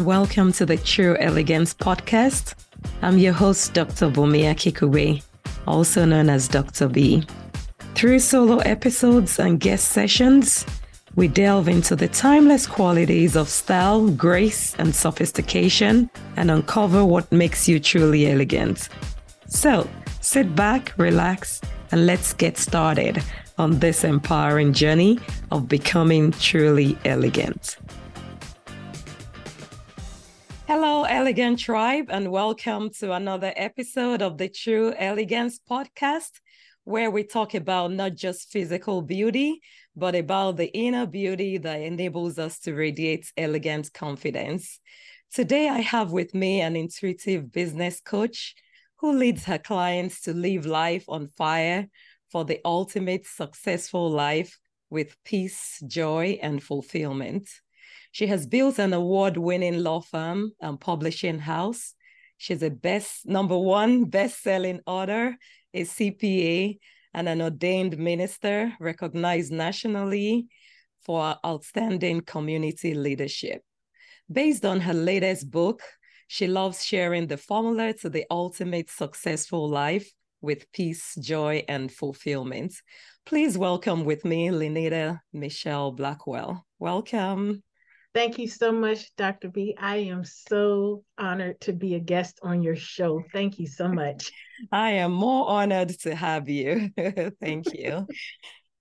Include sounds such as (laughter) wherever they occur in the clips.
Welcome to the True Elegance podcast. I'm your host, Dr. Bunmi Akinkugbe, also known as Dr. B. Through solo episodes and guest sessions, we delve into the timeless qualities of style, grace, and sophistication and uncover what makes you truly elegant. So, sit back, relax, and let's get started on this empowering journey of becoming truly elegant. Elegant Tribe, and welcome to another episode of the True Elegance podcast, where we talk about not just physical beauty, but about the inner beauty that enables us to radiate elegant confidence. Today, I have with me an intuitive business coach who leads her clients to live life on fire for the ultimate successful life with peace, joy, and fulfillment. She has built an award winning law firm and publishing house. She's a best number one best selling author, a CPA, and an ordained minister recognized nationally for outstanding community leadership. Based on her latest book, she loves sharing the formula to the ultimate successful life with peace, joy, and fulfillment. Please welcome with me Lynetta Michelle Blackwell. Welcome. Thank you so much, Dr. B. I am so honored to be a guest on your show. Thank you so much. (laughs) I am more honored to have you. (laughs) Thank you.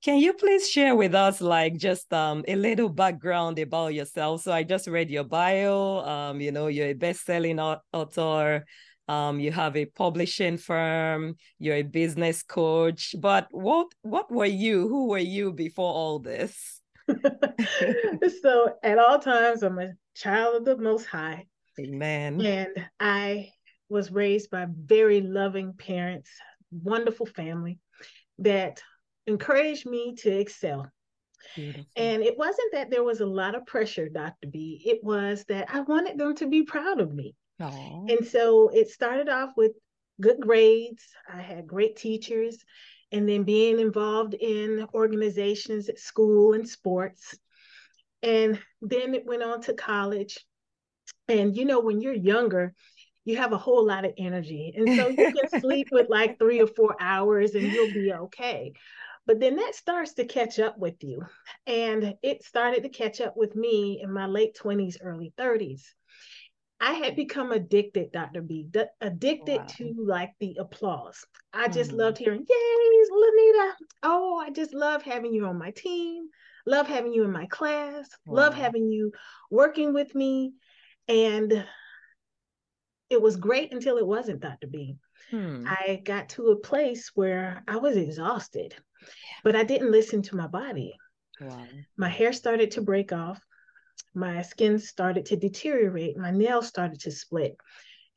Can you please share with us like just um, a little background about yourself? So I just read your bio. Um, you know, you're a best-selling author. Um, you have a publishing firm. You're a business coach. But what what were you? Who were you before all this? (laughs) (laughs) so at all times, I'm a child of the Most High. Amen. And I was raised by very loving parents, wonderful family that encouraged me to excel. Beautiful. And it wasn't that there was a lot of pressure, Dr. B. It was that I wanted them to be proud of me. Aww. And so it started off with good grades. I had great teachers and then being involved in organizations at school and sports. And then it went on to college. And you know, when you're younger, you have a whole lot of energy. And so you can (laughs) sleep with like three or four hours and you'll be okay. But then that starts to catch up with you. And it started to catch up with me in my late 20s, early 30s. I had become addicted, Dr. B, d- addicted wow. to like the applause. I just mm. loved hearing, yay, Lynita. Oh, I just love having you on my team, love having you in my class, wow. love having you working with me. And it was great until it wasn't, Dr. B. Hmm. I got to a place where I was exhausted, but I didn't listen to my body. Wow. My hair started to break off my skin started to deteriorate, my nails started to split.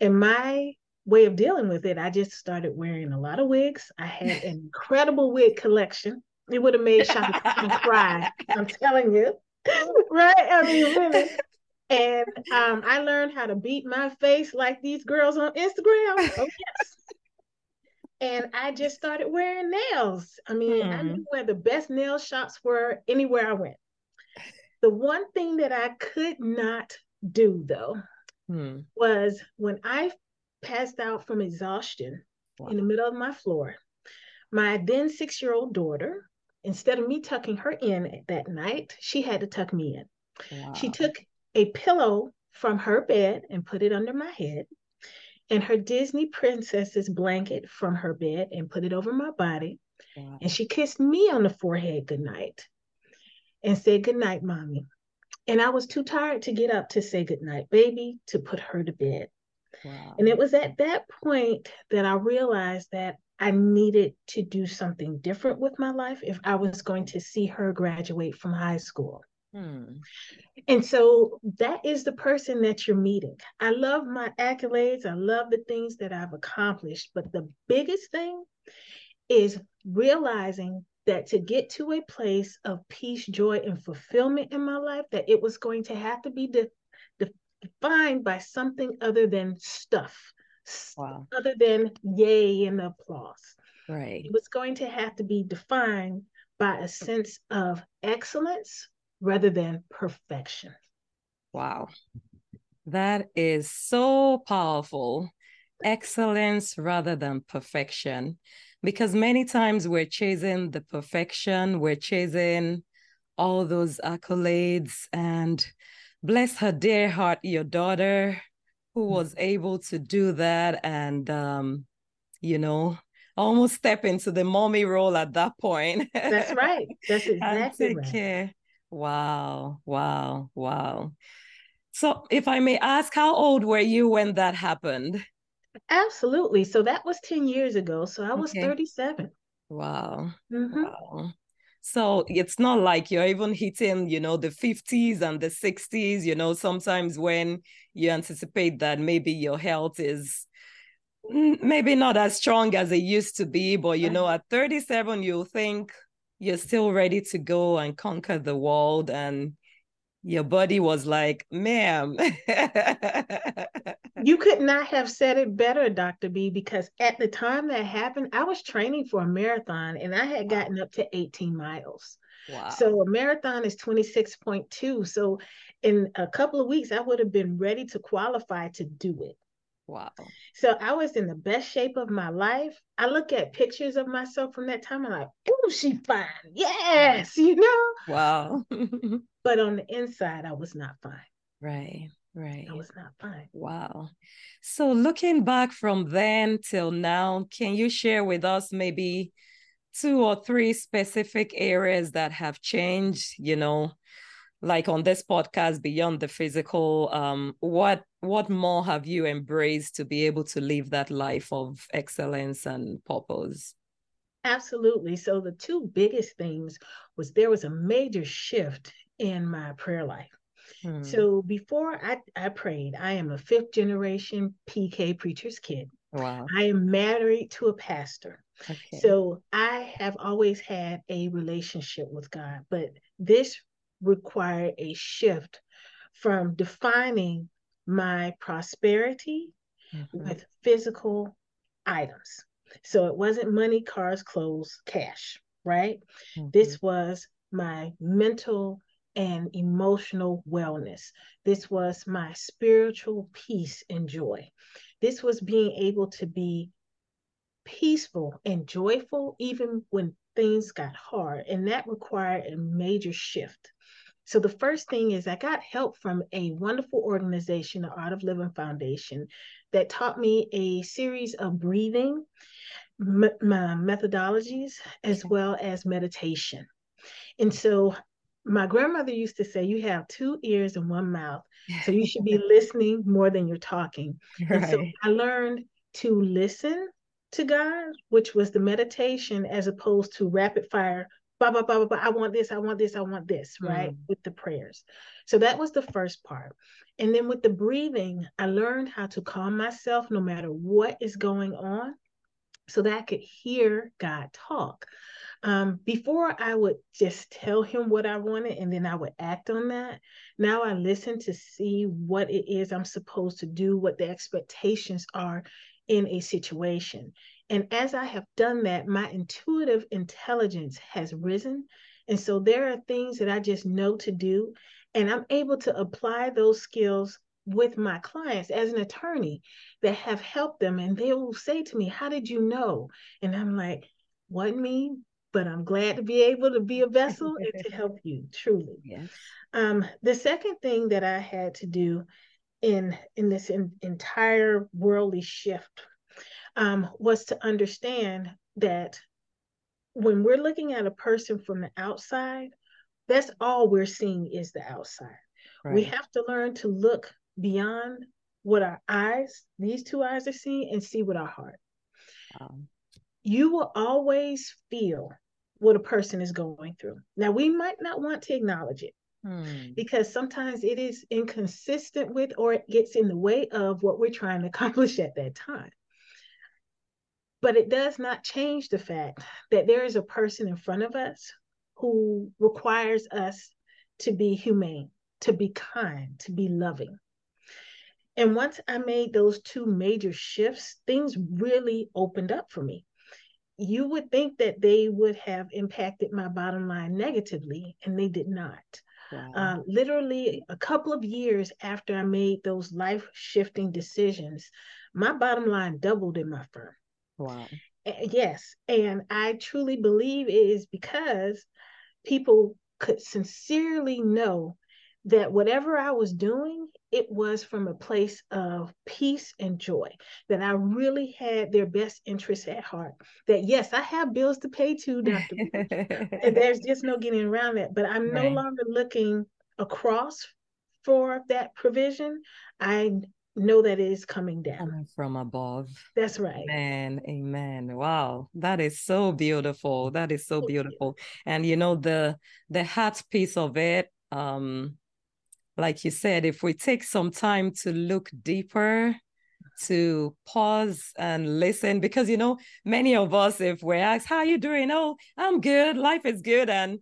And my way of dealing with it, I just started wearing a lot of wigs. I had an (laughs) incredible wig collection. It would have made Shaka cry. I'm telling you. right? I mean, really. And um, I learned how to beat my face like these girls on Instagram. Oh, yes. and I just started wearing nails. I mean, hmm. I knew where the best nail shops were anywhere I went. The one thing that I could not do though hmm. was when I passed out from exhaustion wow. in the middle of my floor, my then six year old daughter, instead of me tucking her in that night, she had to tuck me in. Wow. She took a pillow from her bed and put it under my head, and her Disney princess's blanket from her bed and put it over my body. Wow. And she kissed me on the forehead goodnight and said goodnight, mommy. And I was too tired to get up to say goodnight, baby, to put her to bed. Wow. And it was at that point that I realized that I needed to do something different with my life if I was going to see her graduate from high school. Hmm. And so that is the person that you're meeting. I love my accolades, I love the things that I've accomplished, but the biggest thing is realizing that to get to a place of peace, joy, and fulfillment in my life, that it was going to have to be de- de- defined by something other than stuff, wow. other than yay and applause. Right. It was going to have to be defined by a sense of excellence rather than perfection. Wow. That is so powerful. Excellence rather than perfection. Because many times we're chasing the perfection, we're chasing all those accolades. And bless her dear heart, your daughter, who was able to do that and, um, you know, almost step into the mommy role at that point. That's right. That's (laughs) exactly right. Care. Wow, wow, wow. So, if I may ask, how old were you when that happened? Absolutely. So, that was 10 years ago. So, I was okay. 37. Wow. Mm-hmm. Wow. So it's not like you're even hitting, you know, the 50s and the 60s, you know, sometimes when you anticipate that maybe your health is maybe not as strong as it used to be, but you know, at 37, you'll think you're still ready to go and conquer the world. And your body was like, ma'am. (laughs) you could not have said it better, Dr. B, because at the time that happened, I was training for a marathon and I had gotten up to 18 miles. Wow. So a marathon is 26.2. So in a couple of weeks, I would have been ready to qualify to do it. Wow. So I was in the best shape of my life. I look at pictures of myself from that time. I'm like, oh, she fine. Yes, you know? Wow. (laughs) but on the inside, I was not fine. Right. Right. I was not fine. Wow. So looking back from then till now, can you share with us maybe two or three specific areas that have changed, you know, like on this podcast beyond the physical um what what more have you embraced to be able to live that life of excellence and purpose? Absolutely. So the two biggest things was there was a major shift in my prayer life. Hmm. so before I, I prayed i am a fifth generation pk preacher's kid. Wow. I am married to a pastor. Okay. so i have always had a relationship with god but this required a shift from defining my prosperity mm-hmm. with physical items. So it wasn't money, cars, clothes, cash, right? Mm-hmm. This was my mental and emotional wellness. This was my spiritual peace and joy. This was being able to be peaceful and joyful even when things got hard. And that required a major shift. So the first thing is I got help from a wonderful organization, the Art of Living Foundation, that taught me a series of breathing m- methodologies as well as meditation. And so my grandmother used to say, You have two ears and one mouth. So you should be (laughs) listening more than you're talking. Right. And so I learned to listen to God, which was the meditation, as opposed to rapid fire blah, blah, blah, blah, blah. I want this, I want this, I want this, right? Mm. With the prayers. So that was the first part. And then with the breathing, I learned how to calm myself no matter what is going on so that I could hear God talk. Um, before I would just tell him what I wanted and then I would act on that. Now I listen to see what it is I'm supposed to do, what the expectations are in a situation. And as I have done that, my intuitive intelligence has risen. And so there are things that I just know to do. And I'm able to apply those skills with my clients as an attorney that have helped them. And they will say to me, How did you know? And I'm like, What me? But I'm glad to be able to be a vessel and to help you, truly. (laughs) Yes. Um, the second thing that I had to do in in this in, entire worldly shift um, was to understand that when we're looking at a person from the outside, that's all we're seeing is the outside. Right. We have to learn to look beyond what our eyes, these two eyes are seeing, and see what our heart. Um, you will always feel what a person is going through. Now, we might not want to acknowledge it hmm. because sometimes it is inconsistent with or it gets in the way of what we're trying to (laughs) accomplish at that time. But it does not change the fact that there is a person in front of us who requires us to be humane, to be kind, to be loving. And once I made those two major shifts, things really opened up for me. You would think that they would have impacted my bottom line negatively, and they did not. Wow. Uh, literally a couple of years after I made those life shifting decisions, my bottom line doubled in my firm. Wow. Yes. And I truly believe it is because people could sincerely know that whatever I was doing, it was from a place of peace and joy, that I really had their best interests at heart. That yes, I have bills to pay too, Dr. and (laughs) there's just no getting around that. But I'm right. no longer looking across for that provision. I know that it is coming down coming from above. That's right. Amen. Amen. Wow, that is so beautiful. That is so beautiful. And you know the the heart piece of it. Um, like you said, if we take some time to look deeper, to pause and listen, because you know, many of us, if we're asked, How are you doing? Oh, I'm good, life is good. And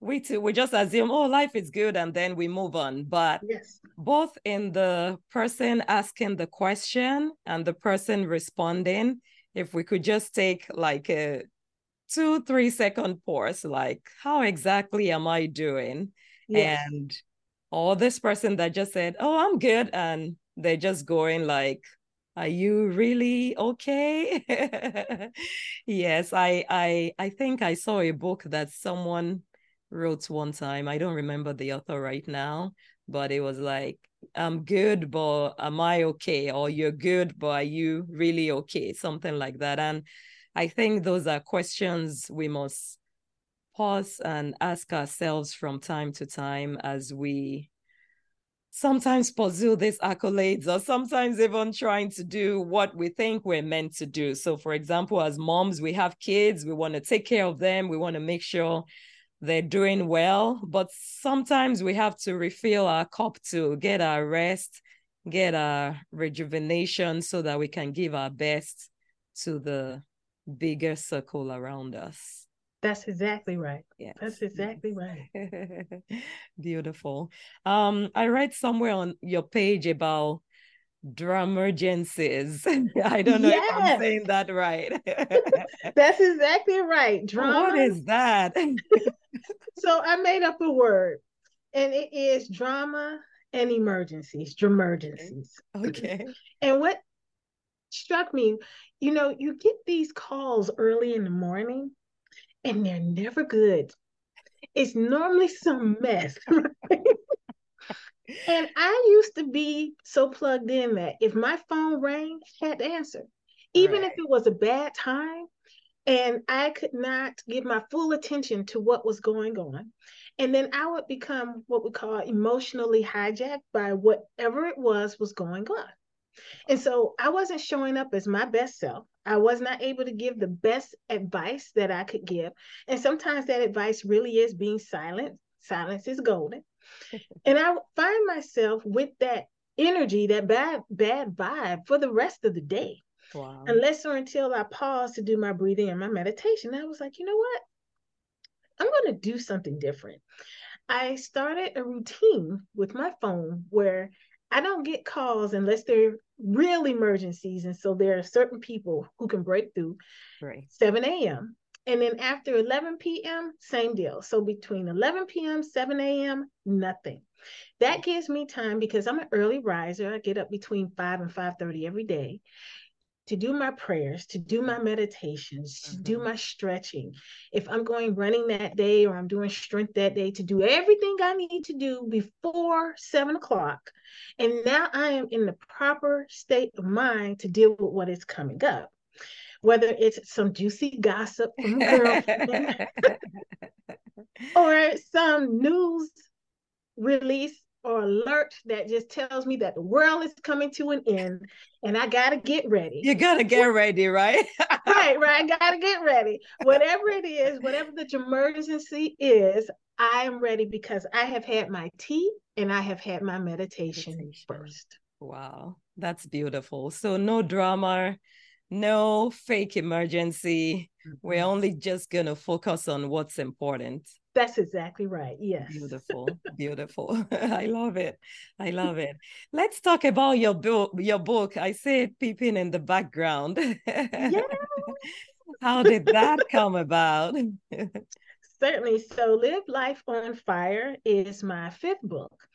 we too, we just assume, oh, life is good, and then we move on. But yes. both in the person asking the question and the person responding, if we could just take like a two, three second pause, like, how exactly am I doing? Yes. And or this person that just said, "Oh, I'm good," and they're just going like, "Are you really okay?" (laughs) yes, I I I think I saw a book that someone wrote one time. I don't remember the author right now, but it was like, "I'm good, but am I okay?" Or "You're good, but are you really okay?" Something like that, and I think those are questions we must pause and ask ourselves from time to time as we sometimes pursue these accolades or sometimes even trying to do what we think we're meant to do. So, for example, as moms, we have kids, we want to take care of them, we want to make sure they're doing well, but sometimes we have to refill our cup to get our rest, get our rejuvenation so that we can give our best to the bigger circle around us. That's exactly right. Yeah, that's exactly right. (laughs) Beautiful. Um, I read somewhere on your page about emergencies. (laughs) I don't know yes. if I'm saying that right. (laughs) that's exactly right. Drama. What is that? so I made up a word, and it is drama and emergencies, emergencies. Okay. And what struck me, you know, you get these calls early in the morning and they're never good. It's normally some mess. (laughs) and I used to be so plugged in that if my phone rang, I had to answer. Even right. if it was a bad time and I could not give my full attention to what was going on. And then I would become what we call emotionally hijacked by whatever it was was going on. And so I wasn't showing up as my best self. I was not able to give the best advice that I could give. And sometimes that advice really is being silent. Silence is golden. (laughs) and I find myself with that energy, that bad, bad vibe for the rest of the day. Wow. Unless or until I pause to do my breathing and my meditation. I was like, you know what? I'm going to do something different. I started a routine with my phone where I don't get calls unless they're real emergencies. And so there are certain people who can break through right. 7 a.m. And then after 11 p.m., same deal. So between 11 p.m., 7 a.m., nothing. That gives me time because I'm an early riser. I get up between 5 and 5:30 every day to do my prayers, to do my meditations, mm-hmm. to do mm-hmm. my stretching. If I'm going running that day or I'm doing strength that day, to do everything I need to do before seven o'clock. And now I am in the proper state of mind to deal with what is coming up. Whether it's some juicy gossip from a girlfriend (laughs) or some news release or alert that just tells me that the world is coming to an end and I got to get ready. You got to get ready, right? (laughs) right, right. I got to get ready. Whatever it is, whatever the emergency is, I am ready because I have had my tea and I have had my meditation, meditation. first. Wow, that's beautiful. So, no drama, no fake emergency. Mm-hmm. We're only just going to focus on what's important. That's exactly right. Yes. Beautiful. Beautiful. (laughs) I love it. I love it. Let's talk about your book. Your book. I see it peeping in the background. Yeah. (laughs) How did that come about? (laughs) certainly. So, Live Life on Fire is my fifth book.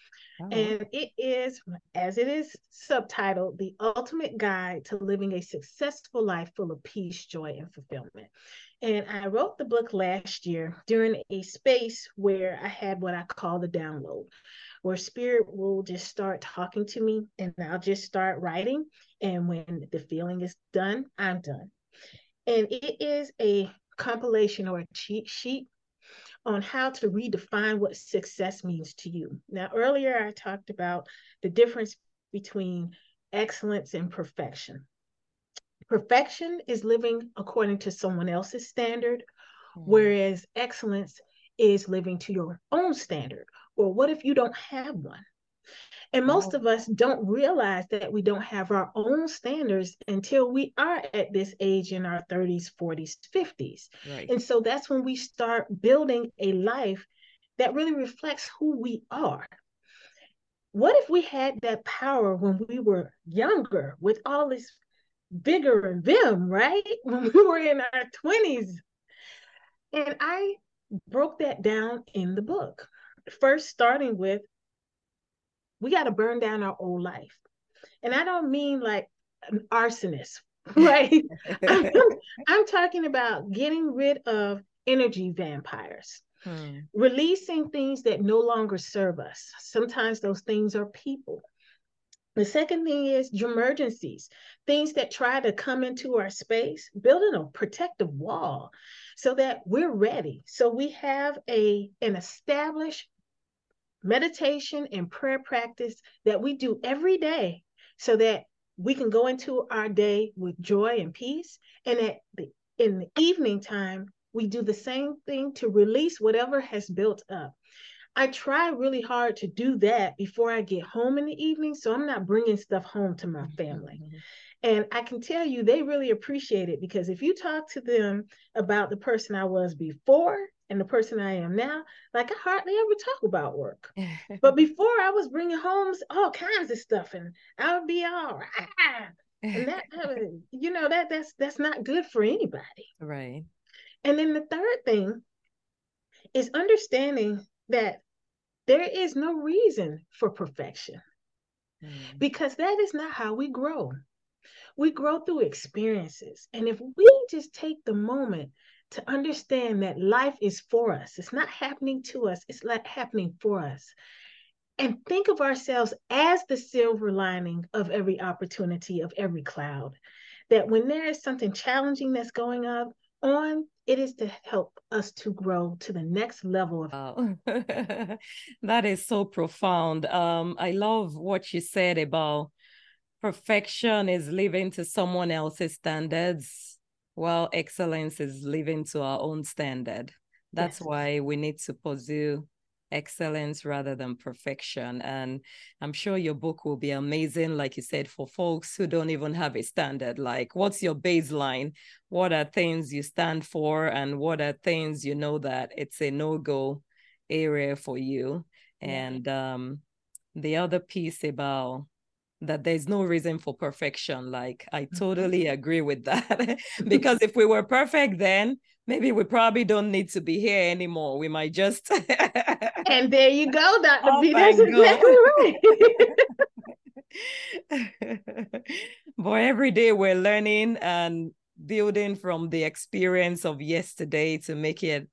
Oh. And it is, as it is subtitled, The Ultimate Guide to Living a Successful Life Full of Peace, Joy, and Fulfillment. And I wrote the book last year during a space where I had what I call the download, where spirit will just start talking to me and I'll just start writing. And when the feeling is done, I'm done. And it is a compilation or a cheat sheet on how to redefine what success means to you. Now, earlier I talked about the difference between excellence and perfection. Perfection is living according to someone else's standard, mm-hmm. whereas excellence is living to your own standard. Or what if you don't have one? And most of us don't realize that we don't have our own standards until we are at this age in our 30s, 40s, 50s. Right. And so that's when we start building a life that really reflects who we are. What if we had that power when we were younger with all this vigor and vim, right? (laughs) When we were in our 20s. And I broke that down in the book. First, starting with we got to burn down our old life. And I don't mean like an arsonist, (laughs) right? I'm, (laughs) I'm, talking about getting rid of energy vampires, hmm. releasing things that no longer serve us. Sometimes those things are people. The second thing is emergencies, things that try to come into our space, building a protective wall so that we're ready. So we have a an established meditation and prayer practice that we do every day so that we can go into our day with joy and peace. And at the, in the evening time, we do the same thing to release whatever has built up. I try really hard to do that before I get home in the evening. So I'm not bringing stuff home to my family. Mm-hmm. And I can tell you, they really appreciate it because if you talk to them about the person I was before and the person I am now, like I hardly ever talk about work. (laughs) but before I was bringing home all kinds of stuff, and I would be all right. And that, you know, that that's that's not good for anybody. Right. And then the third thing is understanding that there is no reason for perfection mm. because that is not how we grow. We grow through experiences. And if we just take the moment to understand that life is for us. It's not happening to us, it's not happening for us. And think of ourselves as the silver lining of every opportunity, of every cloud. That when there is something challenging that's going up on, it is to help us to grow to the next level of wow. (laughs) that is so profound. Um, I love what you said about perfection is living to someone else's standards well, excellence is living to our own standard. That's yes. why we need to pursue excellence rather than perfection. And I'm sure your book will be amazing, like you said, for folks who don't even have a standard. Like, what's your baseline? What are things you stand for? And what are things you know that it's a no go area for you? And um, the other piece about that there's no reason for perfection. Like, I mm-hmm. totally agree with that. (laughs) (laughs) because if we were perfect, then maybe we probably don't need to be here anymore. We might just. (laughs) and there you go, Dr. Oh B. That's exactly right. Boy, every day we're learning and building from the experience of yesterday to make it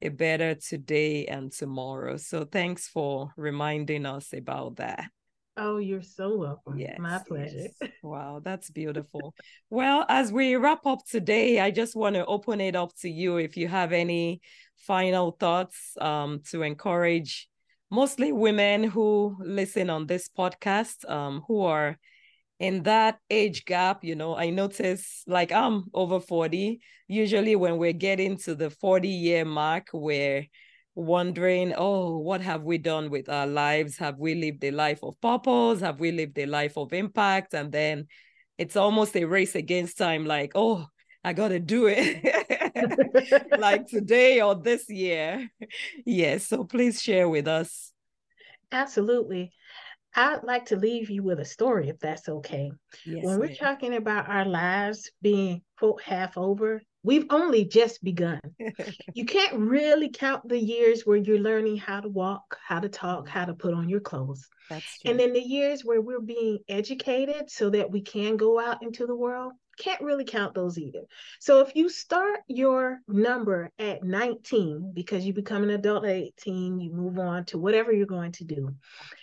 a better today and tomorrow. So thanks for reminding us about that. Oh, you're so welcome. Yes, My pleasure. Yes. (laughs) Wow, that's beautiful. well, as we wrap up today, I just want to open it up to you if you have any final thoughts um, to encourage mostly women who listen on this podcast um, who are in that age gap you know i notice like i'm over 40 usually when we're getting to the 40 year mark where wondering, oh, what have we done with our lives? Have we lived a life of purpose? Have we lived a life of impact? And then it's almost a race against time, like, oh, I got to do it (laughs) like (laughs) today or this year. (laughs) Yes. So please share with us. Absolutely. I'd like to leave you with a story, if that's okay. Yes, when we're talking about our lives being quote half over, We've only just begun. (laughs) you can't really count the years where you're learning how to walk, how to talk, how to put on your clothes. That's true. And then the years where we're being educated so that we can go out into the world, can't really count those either. So if you start your number at 19 because you become an adult at 18, you move on to whatever you're going to do,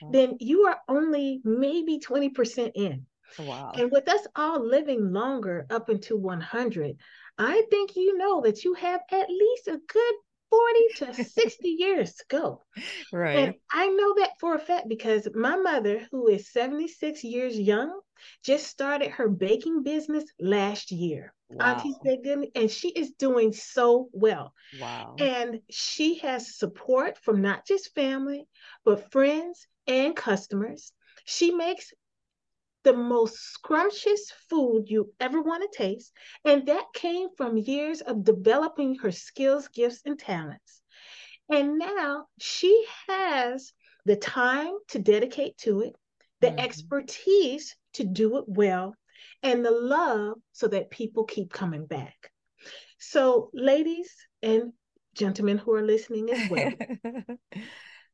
okay. then you are only maybe 20% in. Wow. And with us all living longer up into 100, I think you know that you have at least a good 40 to 60 (laughs) years to go. Right. And I know that for a fact because my mother, who is 76 years young, just started her baking business last year. Wow. Auntie's Baking, and she is doing so well. Wow. And she has support from not just family, but friends and customers. She makes the most scrumptious food you ever want to taste. And that came from years of developing her skills, gifts, and talents. And now she has the time to dedicate to it, the mm-hmm. expertise to do it well, and the love so that people keep coming back. So, ladies and gentlemen who are listening as well, (laughs)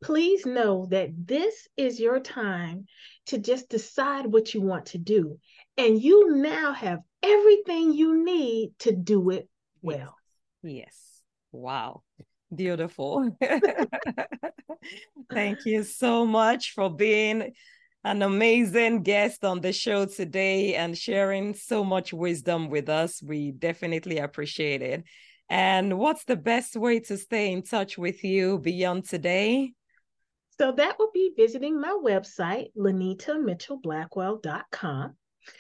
please know that this is your time to just decide what you want to do. And you now have everything you need to do it well. Yes. Wow. Beautiful. (laughs) Thank you so much for being an amazing guest on the show today and sharing so much wisdom with us. We definitely appreciate it. And what's the best way to stay in touch with you beyond today? So that will be visiting my website, LynitaMitchellBlackwell.com.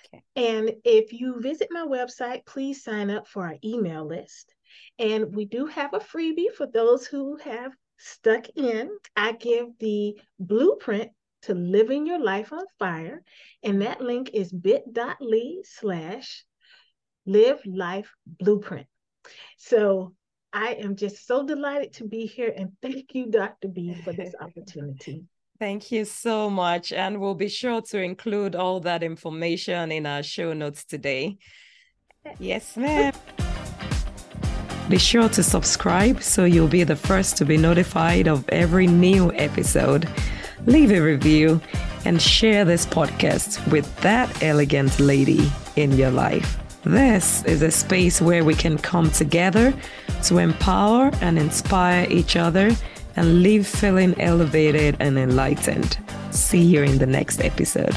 Okay. And if you visit my website, please sign up for our email list. And we do have a freebie for those who have stuck in. I give the blueprint to living your life on fire. And that link is bit.ly slash live life blueprint. So I am just so delighted to be here and thank you, Dr. B, for this opportunity. (laughs) Thank you so much. And we'll be sure to include all that information in our show notes today. Yes, ma'am. (laughs) Be sure to subscribe so you'll be the first to be notified of every new episode. Leave a review and share this podcast with that elegant lady in your life. This is a space where we can come together to empower and inspire each other and live feeling elevated and enlightened. See you in the next episode.